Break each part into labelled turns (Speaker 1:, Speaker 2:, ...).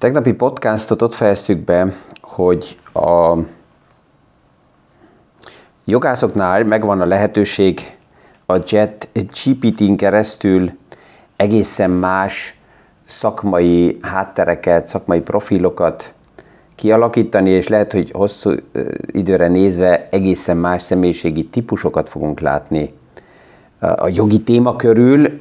Speaker 1: tegnapi podcastot ott fejeztük be, hogy a jogászoknál megvan a lehetőség a JET GPT-n keresztül egészen más szakmai háttereket, szakmai profilokat kialakítani, és lehet, hogy hosszú időre nézve egészen más személyiségi típusokat fogunk látni a jogi téma körül.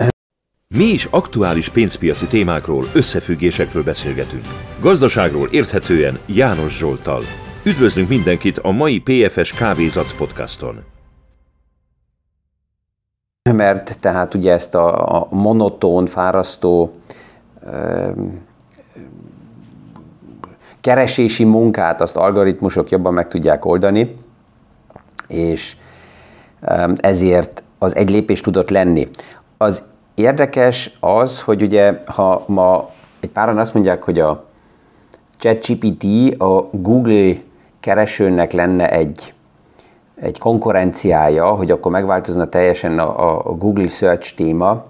Speaker 2: Mi is aktuális pénzpiaci témákról, összefüggésekről beszélgetünk. Gazdaságról érthetően János Zsoltal. Üdvözlünk mindenkit a mai PFS Kávézac podcaston.
Speaker 1: Mert tehát ugye ezt a, a monotón, fárasztó keresési munkát azt algoritmusok jobban meg tudják oldani, és ezért az egy lépés tudott lenni. Az érdekes az, hogy ugye, ha ma egy páran azt mondják, hogy a ChatGPT a Google keresőnek lenne egy, egy konkurenciája, hogy akkor megváltozna teljesen a, a Google Search téma,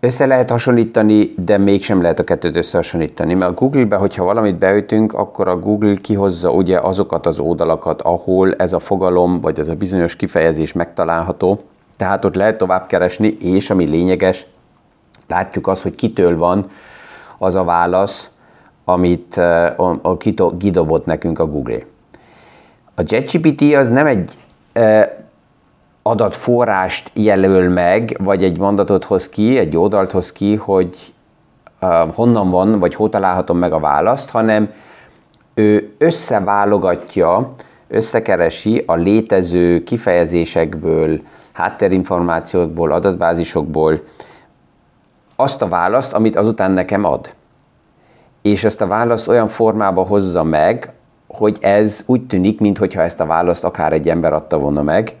Speaker 1: össze lehet hasonlítani, de mégsem lehet a kettőt összehasonlítani, mert a Google-be, hogyha valamit beütünk, akkor a Google kihozza ugye azokat az oldalakat, ahol ez a fogalom, vagy ez a bizonyos kifejezés megtalálható, tehát ott lehet tovább keresni, és ami lényeges, látjuk azt, hogy kitől van az a válasz, amit a, a, kidobott nekünk a Google. A JetGPT az nem egy adatforrást jelöl meg, vagy egy mondatot hoz ki, egy oldalt hoz ki, hogy uh, honnan van, vagy hol találhatom meg a választ, hanem ő összeválogatja, összekeresi a létező kifejezésekből, hátterinformációkból, adatbázisokból azt a választ, amit azután nekem ad. És ezt a választ olyan formába hozza meg, hogy ez úgy tűnik, mintha ezt a választ akár egy ember adta volna meg,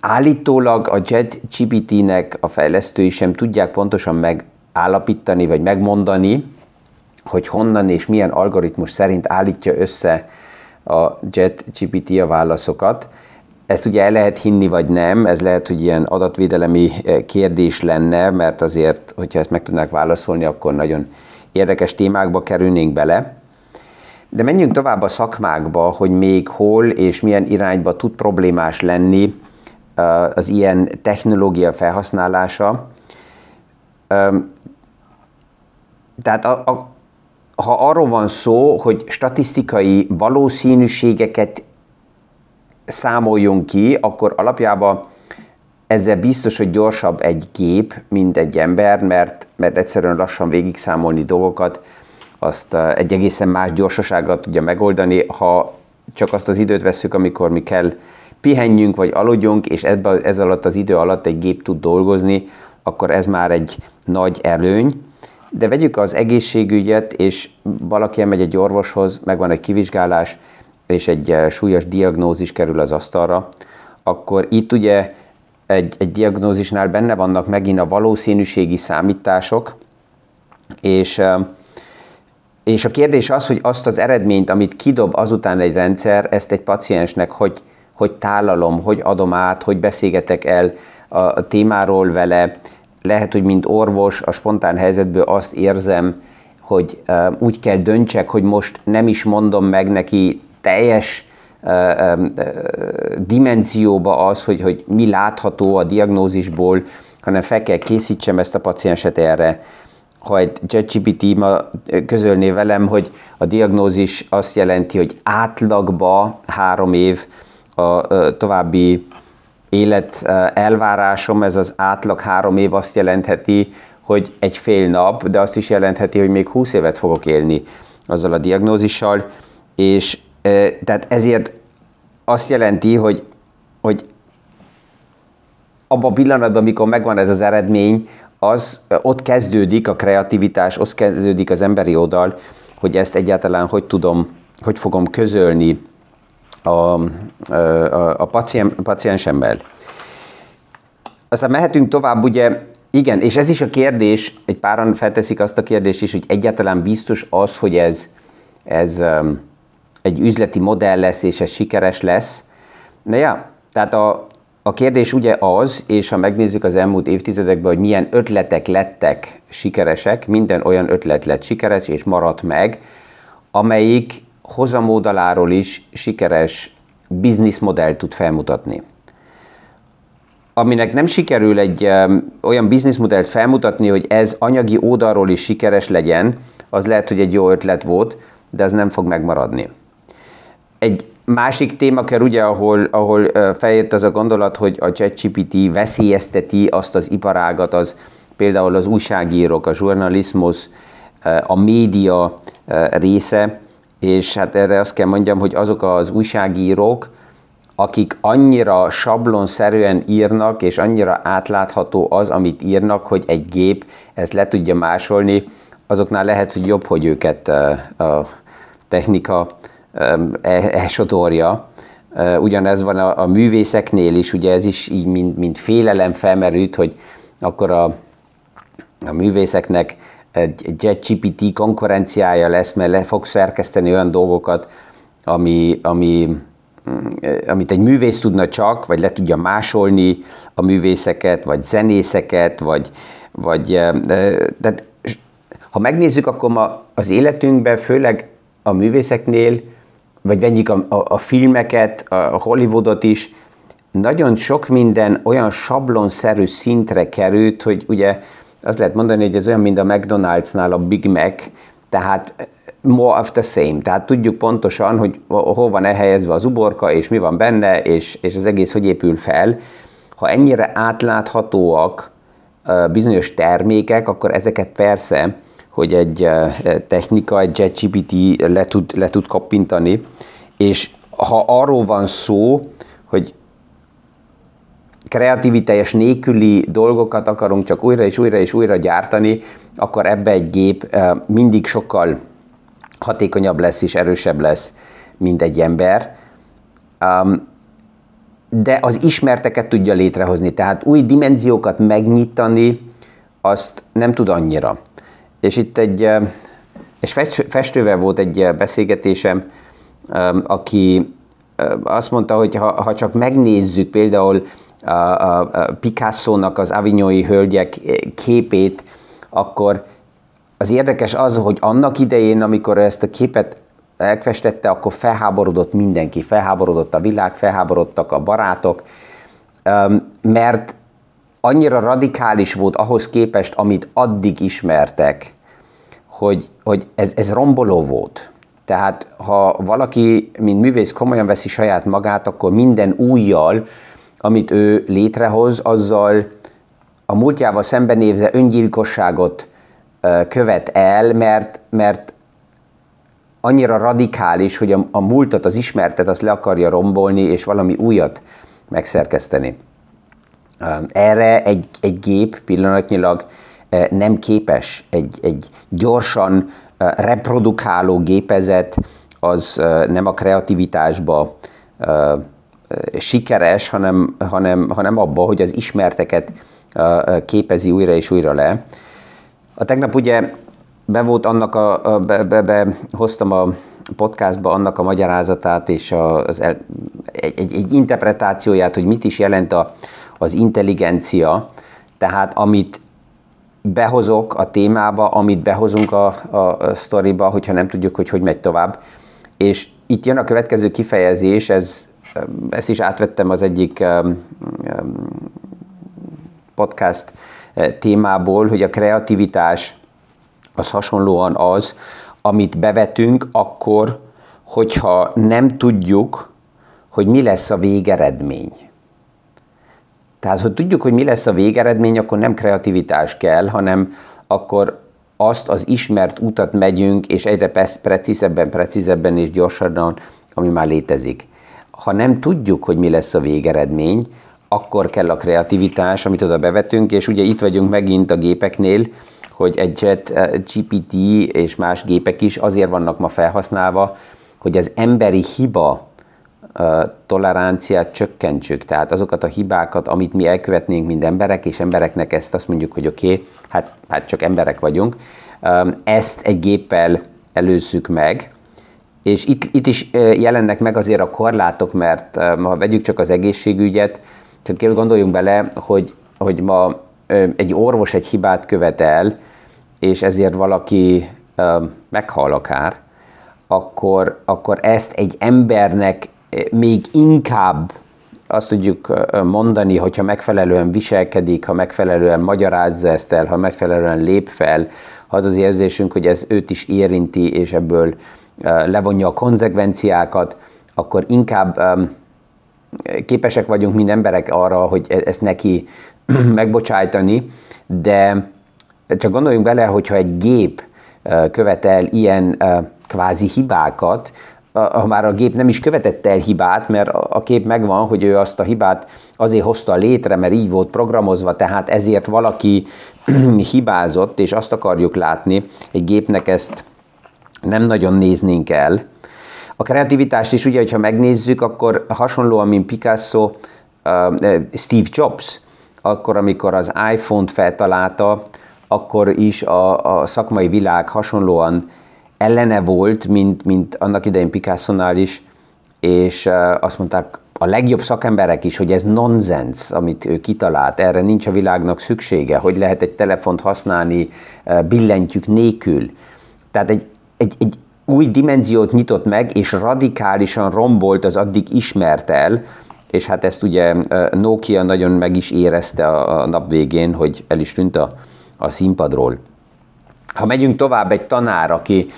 Speaker 1: Állítólag a JetGPT-nek a fejlesztői sem tudják pontosan megállapítani vagy megmondani, hogy honnan és milyen algoritmus szerint állítja össze a JetGPT a válaszokat. Ezt ugye el lehet hinni, vagy nem, ez lehet, hogy ilyen adatvédelemi kérdés lenne, mert azért, hogyha ezt meg tudnák válaszolni, akkor nagyon érdekes témákba kerülnénk bele. De menjünk tovább a szakmákba, hogy még hol és milyen irányba tud problémás lenni az ilyen technológia felhasználása. Tehát a, a, ha arról van szó, hogy statisztikai valószínűségeket számoljunk ki, akkor alapjában ezzel biztos, hogy gyorsabb egy gép, mint egy ember, mert, mert egyszerűen lassan végig számolni dolgokat, azt egy egészen más gyorsasággal tudja megoldani, ha csak azt az időt veszük, amikor mi kell pihenjünk vagy aludjunk, és ebben, ez alatt az idő alatt egy gép tud dolgozni, akkor ez már egy nagy előny. De vegyük az egészségügyet, és valaki elmegy egy orvoshoz, megvan egy kivizsgálás, és egy eh, súlyos diagnózis kerül az asztalra, akkor itt ugye egy, egy diagnózisnál benne vannak megint a valószínűségi számítások, és eh, és a kérdés az, hogy azt az eredményt, amit kidob azután egy rendszer, ezt egy paciensnek hogy, hogy tálalom, hogy adom át, hogy beszélgetek el a témáról vele. Lehet, hogy mint orvos a spontán helyzetből azt érzem, hogy úgy kell döntsek, hogy most nem is mondom meg neki teljes dimenzióba az, hogy, hogy mi látható a diagnózisból, hanem fel kell készítsem ezt a pacienset erre. Ha egy ChatGPT ma közölné velem, hogy a diagnózis azt jelenti, hogy átlagba három év a további élet elvárásom, ez az átlag három év azt jelentheti, hogy egy fél nap, de azt is jelentheti, hogy még 20 évet fogok élni azzal a diagnózissal, és tehát ezért azt jelenti, hogy, hogy abban a pillanatban, amikor megvan ez az eredmény, az ott kezdődik a kreativitás, ott kezdődik az emberi oldal, hogy ezt egyáltalán hogy tudom, hogy fogom közölni a, a, a pacien, paciensemmel. Aztán mehetünk tovább, ugye, igen, és ez is a kérdés, egy páran felteszik azt a kérdést is, hogy egyáltalán biztos az, hogy ez, ez um, egy üzleti modell lesz, és ez sikeres lesz. Na ja, tehát a, a kérdés ugye az, és ha megnézzük az elmúlt évtizedekben, hogy milyen ötletek lettek sikeresek, minden olyan ötlet lett sikeres és maradt meg, amelyik hozamódaláról is sikeres bizniszmodellt tud felmutatni. Aminek nem sikerül egy um, olyan bizniszmodellt felmutatni, hogy ez anyagi oldalról is sikeres legyen, az lehet, hogy egy jó ötlet volt, de az nem fog megmaradni. Egy másik témakör, ugye, ahol, ahol feljött az a gondolat, hogy a ChatGPT veszélyezteti azt az iparágat, az például az újságírók, a journalizmus, a média része, és hát erre azt kell mondjam, hogy azok az újságírók, akik annyira sablonszerűen írnak, és annyira átlátható az, amit írnak, hogy egy gép ezt le tudja másolni, azoknál lehet, hogy jobb, hogy őket a technika elsodorja. Ugyanez van a, a művészeknél is, ugye ez is így, mint, mint félelem felmerült, hogy akkor a, a művészeknek egy JetGPT konkurenciája lesz, mert le fog szerkeszteni olyan dolgokat, ami, ami, mm, amit egy művész tudna csak, vagy le tudja másolni a művészeket, vagy zenészeket, vagy, vagy de ha megnézzük, akkor ma az életünkben, főleg a művészeknél, vagy vegyük a, a, a filmeket, a Hollywoodot is, nagyon sok minden olyan sablonszerű szintre került, hogy ugye azt lehet mondani, hogy ez olyan, mint a McDonald'snál a Big Mac, tehát more of the same. Tehát tudjuk pontosan, hogy hol van elhelyezve az uborka, és mi van benne, és, és az egész hogy épül fel. Ha ennyire átláthatóak bizonyos termékek, akkor ezeket persze hogy egy technika, egy JetGPT le tud, le tud kappintani, és ha arról van szó, hogy kreativitás nélküli dolgokat akarunk csak újra és újra és újra gyártani, akkor ebbe egy gép mindig sokkal hatékonyabb lesz és erősebb lesz, mint egy ember. De az ismerteket tudja létrehozni, tehát új dimenziókat megnyitani, azt nem tud annyira. És itt egy, és festővel volt egy beszélgetésem, aki azt mondta, hogy ha, ha csak megnézzük például a, a, a Picasso-nak az Avignoi hölgyek képét, akkor az érdekes az, hogy annak idején, amikor ezt a képet elfestette, akkor felháborodott mindenki, felháborodott a világ, felháborodtak a barátok, mert annyira radikális volt ahhoz képest, amit addig ismertek, hogy, hogy ez, ez romboló volt. Tehát ha valaki, mint művész komolyan veszi saját magát, akkor minden újjal, amit ő létrehoz, azzal a múltjával szembenézve öngyilkosságot követ el, mert, mert annyira radikális, hogy a, a múltat, az ismertet, azt le akarja rombolni, és valami újat megszerkeszteni. Erre egy, egy gép pillanatnyilag nem képes, egy, egy gyorsan reprodukáló gépezet, az nem a kreativitásba sikeres, hanem, hanem, hanem abba, hogy az ismerteket képezi újra és újra le. A tegnap ugye be volt annak a, a be, be, be, hoztam a podcastba annak a magyarázatát és a, az el, egy, egy, interpretációját, hogy mit is jelent a, az intelligencia, tehát amit behozok a témába, amit behozunk a, a, sztoriba, hogyha nem tudjuk, hogy hogy megy tovább. És itt jön a következő kifejezés, ez, ezt is átvettem az egyik podcast eh, témából, hogy a kreativitás az hasonlóan az, amit bevetünk akkor, hogyha nem tudjuk, hogy mi lesz a végeredmény. Tehát, hogy tudjuk, hogy mi lesz a végeredmény, akkor nem kreativitás kell, hanem akkor azt az ismert utat megyünk, és egyre precízebben, precízebben és gyorsabban, ami már létezik. Ha nem tudjuk, hogy mi lesz a végeredmény, akkor kell a kreativitás, amit oda bevetünk, és ugye itt vagyunk megint a gépeknél, hogy egy Jet eh, GPT és más gépek is azért vannak ma felhasználva, hogy az emberi hiba toleranciát csökkentsük, tehát azokat a hibákat, amit mi elkövetnénk, mint emberek, és embereknek ezt azt mondjuk, hogy oké, okay, hát, hát csak emberek vagyunk, ezt egy géppel előzzük meg, és itt, itt is jelennek meg azért a korlátok, mert ha vegyük csak az egészségügyet, csak gondoljunk bele, hogy, hogy ma egy orvos egy hibát követel, és ezért valaki meghal akár, akkor, akkor ezt egy embernek még inkább azt tudjuk mondani, hogyha megfelelően viselkedik, ha megfelelően magyarázza ezt el, ha megfelelően lép fel, az az érzésünk, hogy ez őt is érinti, és ebből levonja a konzekvenciákat, akkor inkább képesek vagyunk, mint emberek arra, hogy e-, ezt neki megbocsájtani, de csak gondoljunk bele, hogyha egy gép követel ilyen kvázi hibákat, ha már a gép nem is követett el hibát, mert a kép megvan, hogy ő azt a hibát azért hozta létre, mert így volt programozva, tehát ezért valaki hibázott, és azt akarjuk látni, egy gépnek ezt nem nagyon néznénk el. A kreativitást is ugye, hogyha megnézzük, akkor hasonlóan, mint Picasso, Steve Jobs, akkor, amikor az iPhone-t feltalálta, akkor is a, a szakmai világ hasonlóan ellene volt, mint, mint annak idején Picasso-nál is, és azt mondták a legjobb szakemberek is, hogy ez nonsens, amit ő kitalált, erre nincs a világnak szüksége, hogy lehet egy telefont használni billentyűk nélkül. Tehát egy, egy, egy új dimenziót nyitott meg, és radikálisan rombolt az addig ismert el, és hát ezt ugye Nokia nagyon meg is érezte a, a nap végén, hogy el is tűnt a, a színpadról. Ha megyünk tovább, egy tanár, aki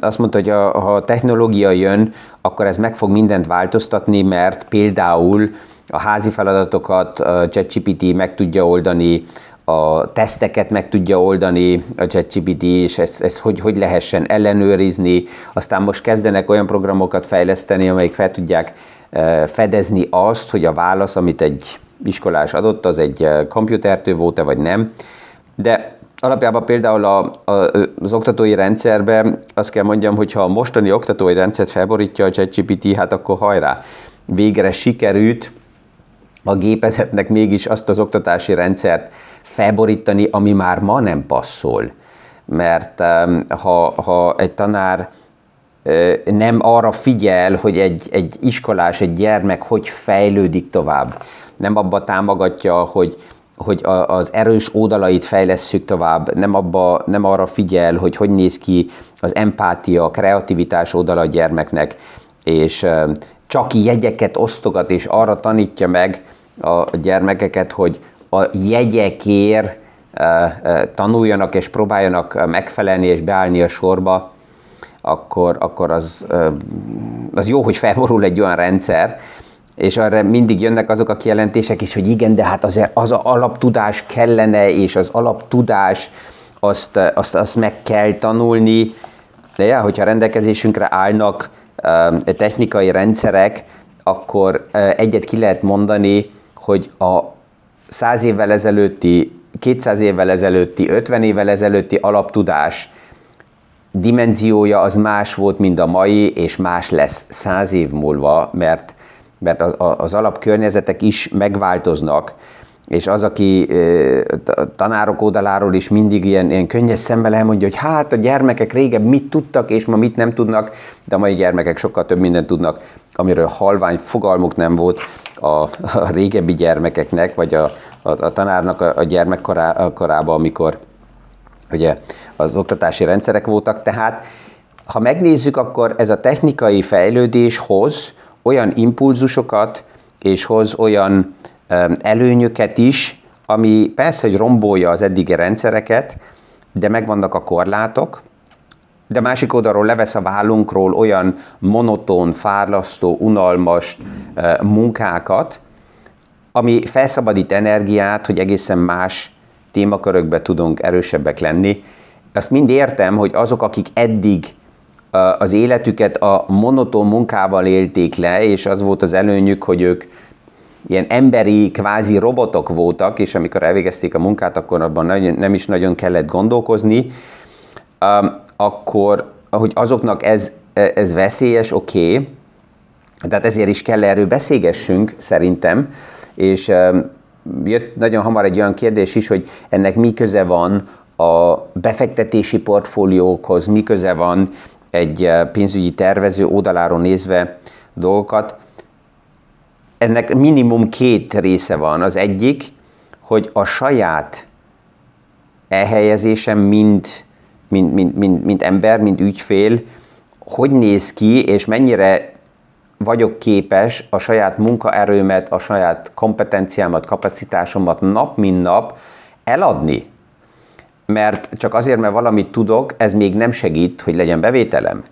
Speaker 1: azt mondta, hogy ha a technológia jön, akkor ez meg fog mindent változtatni, mert például a házi feladatokat a ChatGPT meg tudja oldani, a teszteket meg tudja oldani a ChatGPT, és ezt, ezt hogy, hogy lehessen ellenőrizni. Aztán most kezdenek olyan programokat fejleszteni, amelyik fel tudják fedezni azt, hogy a válasz, amit egy iskolás adott, az egy komputertő volt-e vagy nem. De alapjában például a, a, az oktatói rendszerben azt kell mondjam, hogy ha a mostani oktatói rendszert felborítja a ChatGPT, hát akkor hajrá, végre sikerült a gépezetnek mégis azt az oktatási rendszert felborítani, ami már ma nem passzol. Mert ha, ha egy tanár nem arra figyel, hogy egy, egy iskolás, egy gyermek hogy fejlődik tovább, nem abba támogatja, hogy, hogy az erős oldalait fejlesszük tovább, nem, abba, nem arra figyel, hogy hogy néz ki az empátia, a kreativitás oldala a gyermeknek, és csak jegyeket osztogat, és arra tanítja meg a gyermekeket, hogy a jegyekért tanuljanak és próbáljanak megfelelni és beállni a sorba, akkor, akkor az, az jó, hogy felborul egy olyan rendszer, és arra mindig jönnek azok a kijelentések is, hogy igen, de hát azért az a alaptudás kellene, és az alaptudás azt, azt, azt meg kell tanulni, de ja, hogyha rendelkezésünkre állnak technikai rendszerek, akkor egyet ki lehet mondani, hogy a száz évvel ezelőtti, 200 évvel ezelőtti, 50 évvel ezelőtti alaptudás dimenziója az más volt, mint a mai, és más lesz száz év múlva, mert, mert az, az alapkörnyezetek is megváltoznak, és az, aki tanárok oldaláról is mindig ilyen, ilyen könnyes szemmel elmondja, hogy hát a gyermekek régebb mit tudtak, és ma mit nem tudnak, de a mai gyermekek sokkal több mindent tudnak, amiről halvány fogalmuk nem volt a, a régebbi gyermekeknek, vagy a, a, a tanárnak a, a gyermekkorában, amikor ugye az oktatási rendszerek voltak, tehát ha megnézzük, akkor ez a technikai fejlődés hoz olyan impulzusokat, és hoz olyan előnyöket is, ami persze, hogy rombolja az eddigi rendszereket, de megvannak a korlátok, de másik oldalról levesz a vállunkról olyan monoton, fárlasztó, unalmas munkákat, ami felszabadít energiát, hogy egészen más témakörökbe tudunk erősebbek lenni. Azt mind értem, hogy azok, akik eddig az életüket a monoton munkával élték le, és az volt az előnyük, hogy ők ilyen emberi, kvázi robotok voltak, és amikor elvégezték a munkát, akkor abban nem is nagyon kellett gondolkozni, akkor, hogy azoknak ez, ez veszélyes, oké, okay, tehát ezért is kell erről beszélgessünk, szerintem, és jött nagyon hamar egy olyan kérdés is, hogy ennek mi köze van a befektetési portfóliókhoz, mi köze van egy pénzügyi tervező oldaláról nézve dolgokat. ennek minimum két része van. Az egyik, hogy a saját elhelyezésem, mint, mint, mint, mint, mint ember, mint ügyfél, hogy néz ki, és mennyire vagyok képes a saját munkaerőmet, a saját kompetenciámat, kapacitásomat nap mint nap eladni. Mert csak azért, mert valamit tudok, ez még nem segít, hogy legyen bevételem.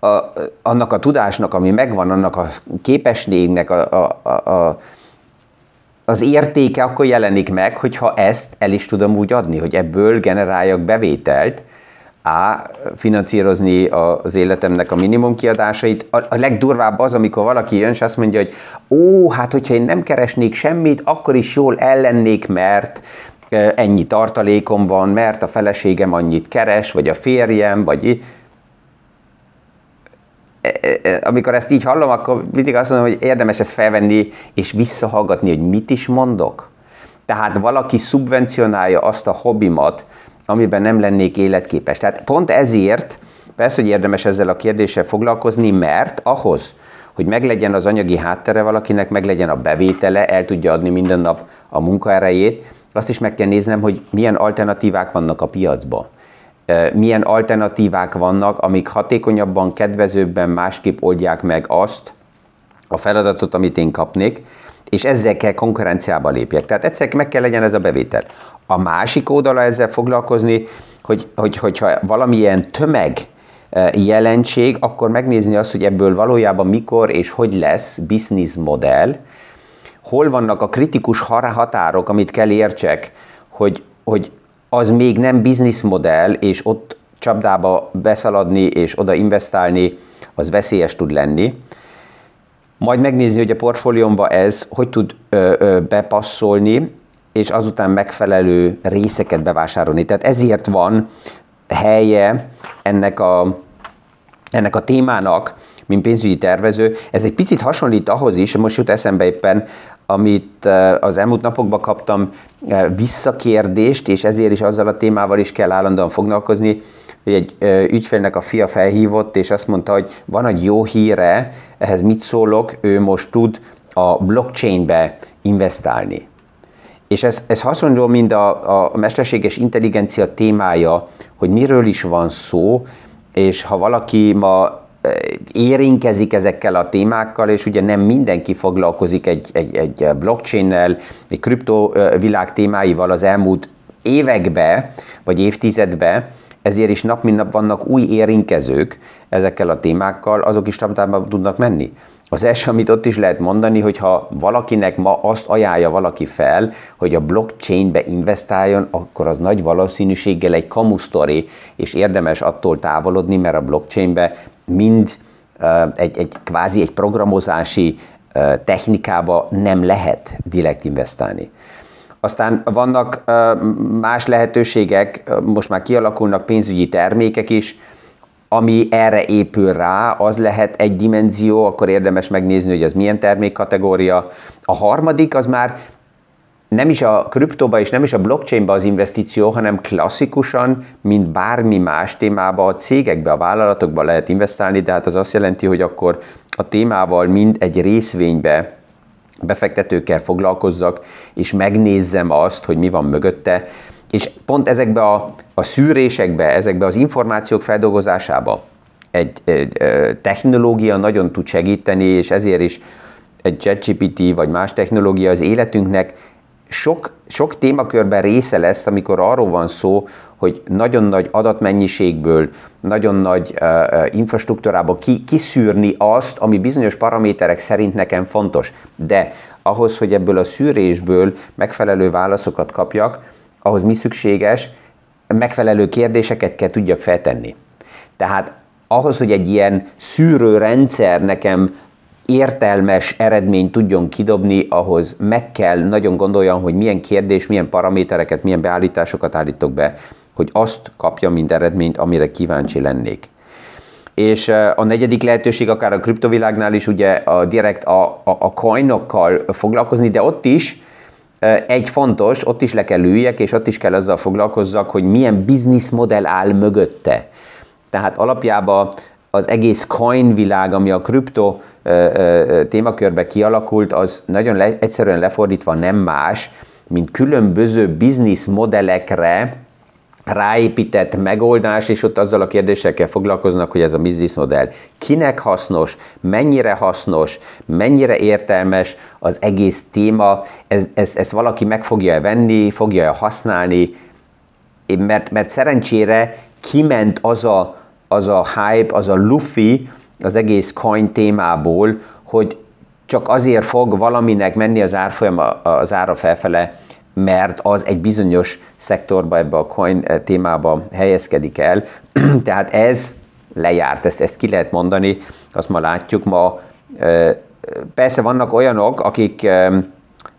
Speaker 1: A, annak a tudásnak, ami megvan, annak a képességnek a, a, a, az értéke akkor jelenik meg, hogyha ezt el is tudom úgy adni, hogy ebből generáljak bevételt, a finanszírozni az életemnek a minimum kiadásait. A, a legdurvább az, amikor valaki jön, és azt mondja, hogy ó, hát hogyha én nem keresnék semmit, akkor is jól ellennék, mert ennyi tartalékom van, mert a feleségem annyit keres, vagy a férjem, vagy e, e, e, amikor ezt így hallom, akkor mindig azt mondom, hogy érdemes ezt felvenni és visszahallgatni, hogy mit is mondok. Tehát valaki szubvencionálja azt a hobbimat, amiben nem lennék életképes. Tehát pont ezért, persze, hogy érdemes ezzel a kérdéssel foglalkozni, mert ahhoz, hogy meglegyen az anyagi háttere valakinek, meglegyen a bevétele, el tudja adni minden nap a munkaerejét, azt is meg kell néznem, hogy milyen alternatívák vannak a piacban. Milyen alternatívák vannak, amik hatékonyabban, kedvezőbben másképp oldják meg azt a feladatot, amit én kapnék, és ezzel kell konkurenciába lépjek. Tehát egyszer meg kell legyen ez a bevétel. A másik oldala ezzel foglalkozni, hogy, hogy, hogyha valamilyen tömeg jelenség, akkor megnézni azt, hogy ebből valójában mikor és hogy lesz business modell, hol vannak a kritikus határok, amit kell értsek, hogy, hogy az még nem business modell, és ott csapdába beszaladni és oda investálni, az veszélyes tud lenni. Majd megnézni, hogy a portfóliómba ez hogy tud ö, ö, bepasszolni, és azután megfelelő részeket bevásárolni. Tehát ezért van helye ennek a, ennek a témának, mint pénzügyi tervező. Ez egy picit hasonlít ahhoz is, most jut eszembe éppen, amit eh, az elmúlt napokban kaptam eh, visszakérdést, és ezért is azzal a témával is kell állandóan foglalkozni, hogy egy eh, ügyfélnek a fia felhívott, és azt mondta, hogy van egy jó híre, ehhez mit szólok, ő most tud a blockchainbe investálni. És ez, ez hasonló, mint a, a mesterséges intelligencia témája, hogy miről is van szó, és ha valaki ma érinkezik ezekkel a témákkal, és ugye nem mindenki foglalkozik egy, egy, egy blockchain-nel, egy kriptovilág témáival az elmúlt évekbe, vagy évtizedbe, ezért is nap mint nap vannak új érinkezők ezekkel a témákkal, azok is csapdában tudnak menni. Az első, amit ott is lehet mondani, hogy ha valakinek ma azt ajánlja valaki fel, hogy a blockchainbe investáljon, akkor az nagy valószínűséggel egy kamusztori, és érdemes attól távolodni, mert a blockchainbe mind egy, egy kvázi egy programozási technikába nem lehet direkt investálni. Aztán vannak más lehetőségek, most már kialakulnak pénzügyi termékek is, ami erre épül rá, az lehet egy dimenzió, akkor érdemes megnézni, hogy az milyen termékkategória. A harmadik az már nem is a kriptóba és nem is a blockchainba az investíció, hanem klasszikusan, mint bármi más témába, a cégekbe, a vállalatokba lehet investálni, de hát az azt jelenti, hogy akkor a témával mind egy részvénybe befektetőkkel foglalkozzak, és megnézzem azt, hogy mi van mögötte, és pont ezekbe a, a szűrésekbe, ezekbe az információk feldolgozásába egy, egy, egy technológia nagyon tud segíteni, és ezért is egy ChatGPT vagy más technológia az életünknek sok, sok témakörben része lesz, amikor arról van szó, hogy nagyon nagy adatmennyiségből, nagyon nagy uh, infrastruktúrából ki, kiszűrni azt, ami bizonyos paraméterek szerint nekem fontos. De ahhoz, hogy ebből a szűrésből megfelelő válaszokat kapjak, ahhoz mi szükséges, megfelelő kérdéseket kell tudjak feltenni. Tehát ahhoz, hogy egy ilyen szűrőrendszer nekem értelmes eredményt tudjon kidobni, ahhoz meg kell nagyon gondoljam, hogy milyen kérdés, milyen paramétereket, milyen beállításokat állítok be, hogy azt kapja, mint eredményt, amire kíváncsi lennék. És a negyedik lehetőség akár a kriptovilágnál is ugye a direkt a, a, a coinokkal foglalkozni, de ott is egy fontos, ott is le kell üljek, és ott is kell azzal foglalkozzak, hogy milyen modell áll mögötte. Tehát alapjában az egész coin világ, ami a kripto témakörbe kialakult, az nagyon le, egyszerűen lefordítva nem más, mint különböző biznisz modellekre ráépített megoldás, és ott azzal a kérdésekkel foglalkoznak, hogy ez a modell kinek hasznos, mennyire hasznos, mennyire értelmes az egész téma, ez, ez valaki meg fogja venni, fogja használni, mert, mert szerencsére kiment az a, az a hype, az a lufi az egész coin témából, hogy csak azért fog valaminek menni az árfolyam az ára felfele, mert az egy bizonyos szektorba, ebbe a coin témába helyezkedik el. Tehát ez lejárt, ezt, ezt ki lehet mondani, azt ma látjuk ma. Persze vannak olyanok, akik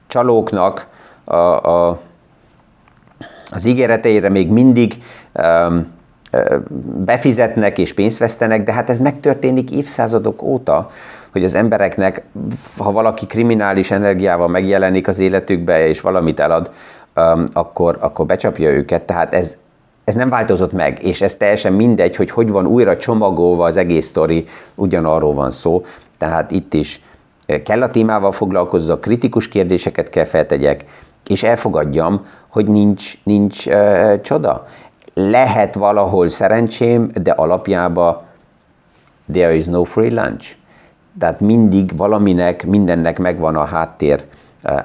Speaker 1: csalóknak a, a, az ígéreteire még mindig befizetnek és pénzt vesztenek, de hát ez megtörténik évszázadok óta, hogy az embereknek, ha valaki kriminális energiával megjelenik az életükbe, és valamit elad, akkor, akkor becsapja őket. Tehát ez, ez nem változott meg, és ez teljesen mindegy, hogy hogy van újra csomagolva az egész sztori, ugyanarról van szó. Tehát itt is kell a témával foglalkozzak, kritikus kérdéseket kell feltegyek, és elfogadjam, hogy nincs, nincs uh, csoda. Lehet valahol szerencsém, de alapjában there is no free lunch. Tehát mindig valaminek, mindennek megvan a háttér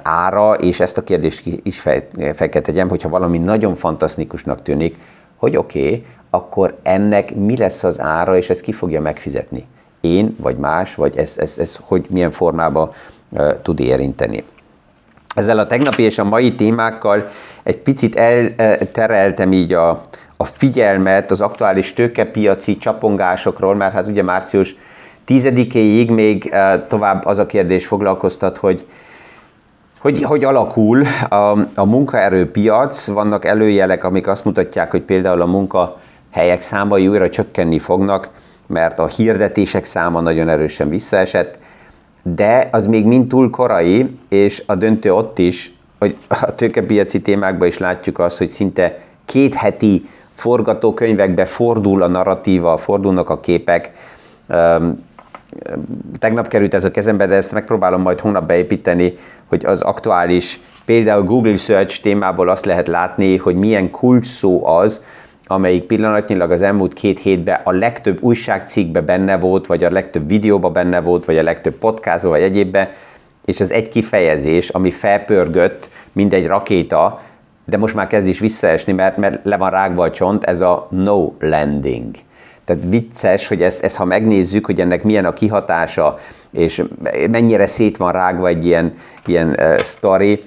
Speaker 1: ára, és ezt a kérdést is fel, fel kell hogyha valami nagyon fantasztikusnak tűnik, hogy oké, okay, akkor ennek mi lesz az ára, és ezt ki fogja megfizetni? Én, vagy más, vagy ez, ez, ez hogy milyen formában uh, tud érinteni. Ezzel a tegnapi és a mai témákkal egy picit eltereltem így a, a figyelmet az aktuális tőkepiaci csapongásokról, mert hát ugye március 10-éig még eh, tovább az a kérdés foglalkoztat, hogy hogy, hogy alakul a, a munkaerőpiac, vannak előjelek, amik azt mutatják, hogy például a munkahelyek számai újra csökkenni fognak, mert a hirdetések száma nagyon erősen visszaesett, de az még mind túl korai, és a döntő ott is, hogy a tőkepiaci témákban is látjuk azt, hogy szinte két heti forgatókönyvekbe fordul a narratíva, fordulnak a képek. Tegnap került ez a kezembe, de ezt megpróbálom majd hónap beépíteni, hogy az aktuális, például Google Search témából azt lehet látni, hogy milyen kulcs szó az, amelyik pillanatnyilag az elmúlt két hétben a legtöbb újságcikkbe benne volt, vagy a legtöbb videóba benne volt, vagy a legtöbb podcastba, vagy egyébbe, és az egy kifejezés, ami felpörgött, mint egy rakéta, de most már kezd is visszaesni, mert, mert le van rágva a csont, ez a no landing. Tehát vicces, hogy ezt, ezt ha megnézzük, hogy ennek milyen a kihatása, és mennyire szét van rágva egy ilyen, ilyen uh, story.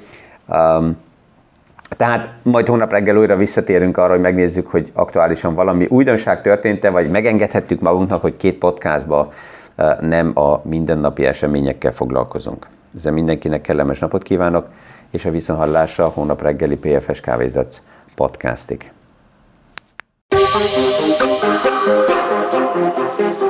Speaker 1: Um, tehát majd hónap reggel újra visszatérünk arra, hogy megnézzük, hogy aktuálisan valami újdonság történt-e, vagy megengedhettük magunknak, hogy két podcastba nem a mindennapi eseményekkel foglalkozunk. Ezzel mindenkinek kellemes napot kívánok, és a viszonhallásra a hónap reggeli PFS Kávézat podcastig. Thank you.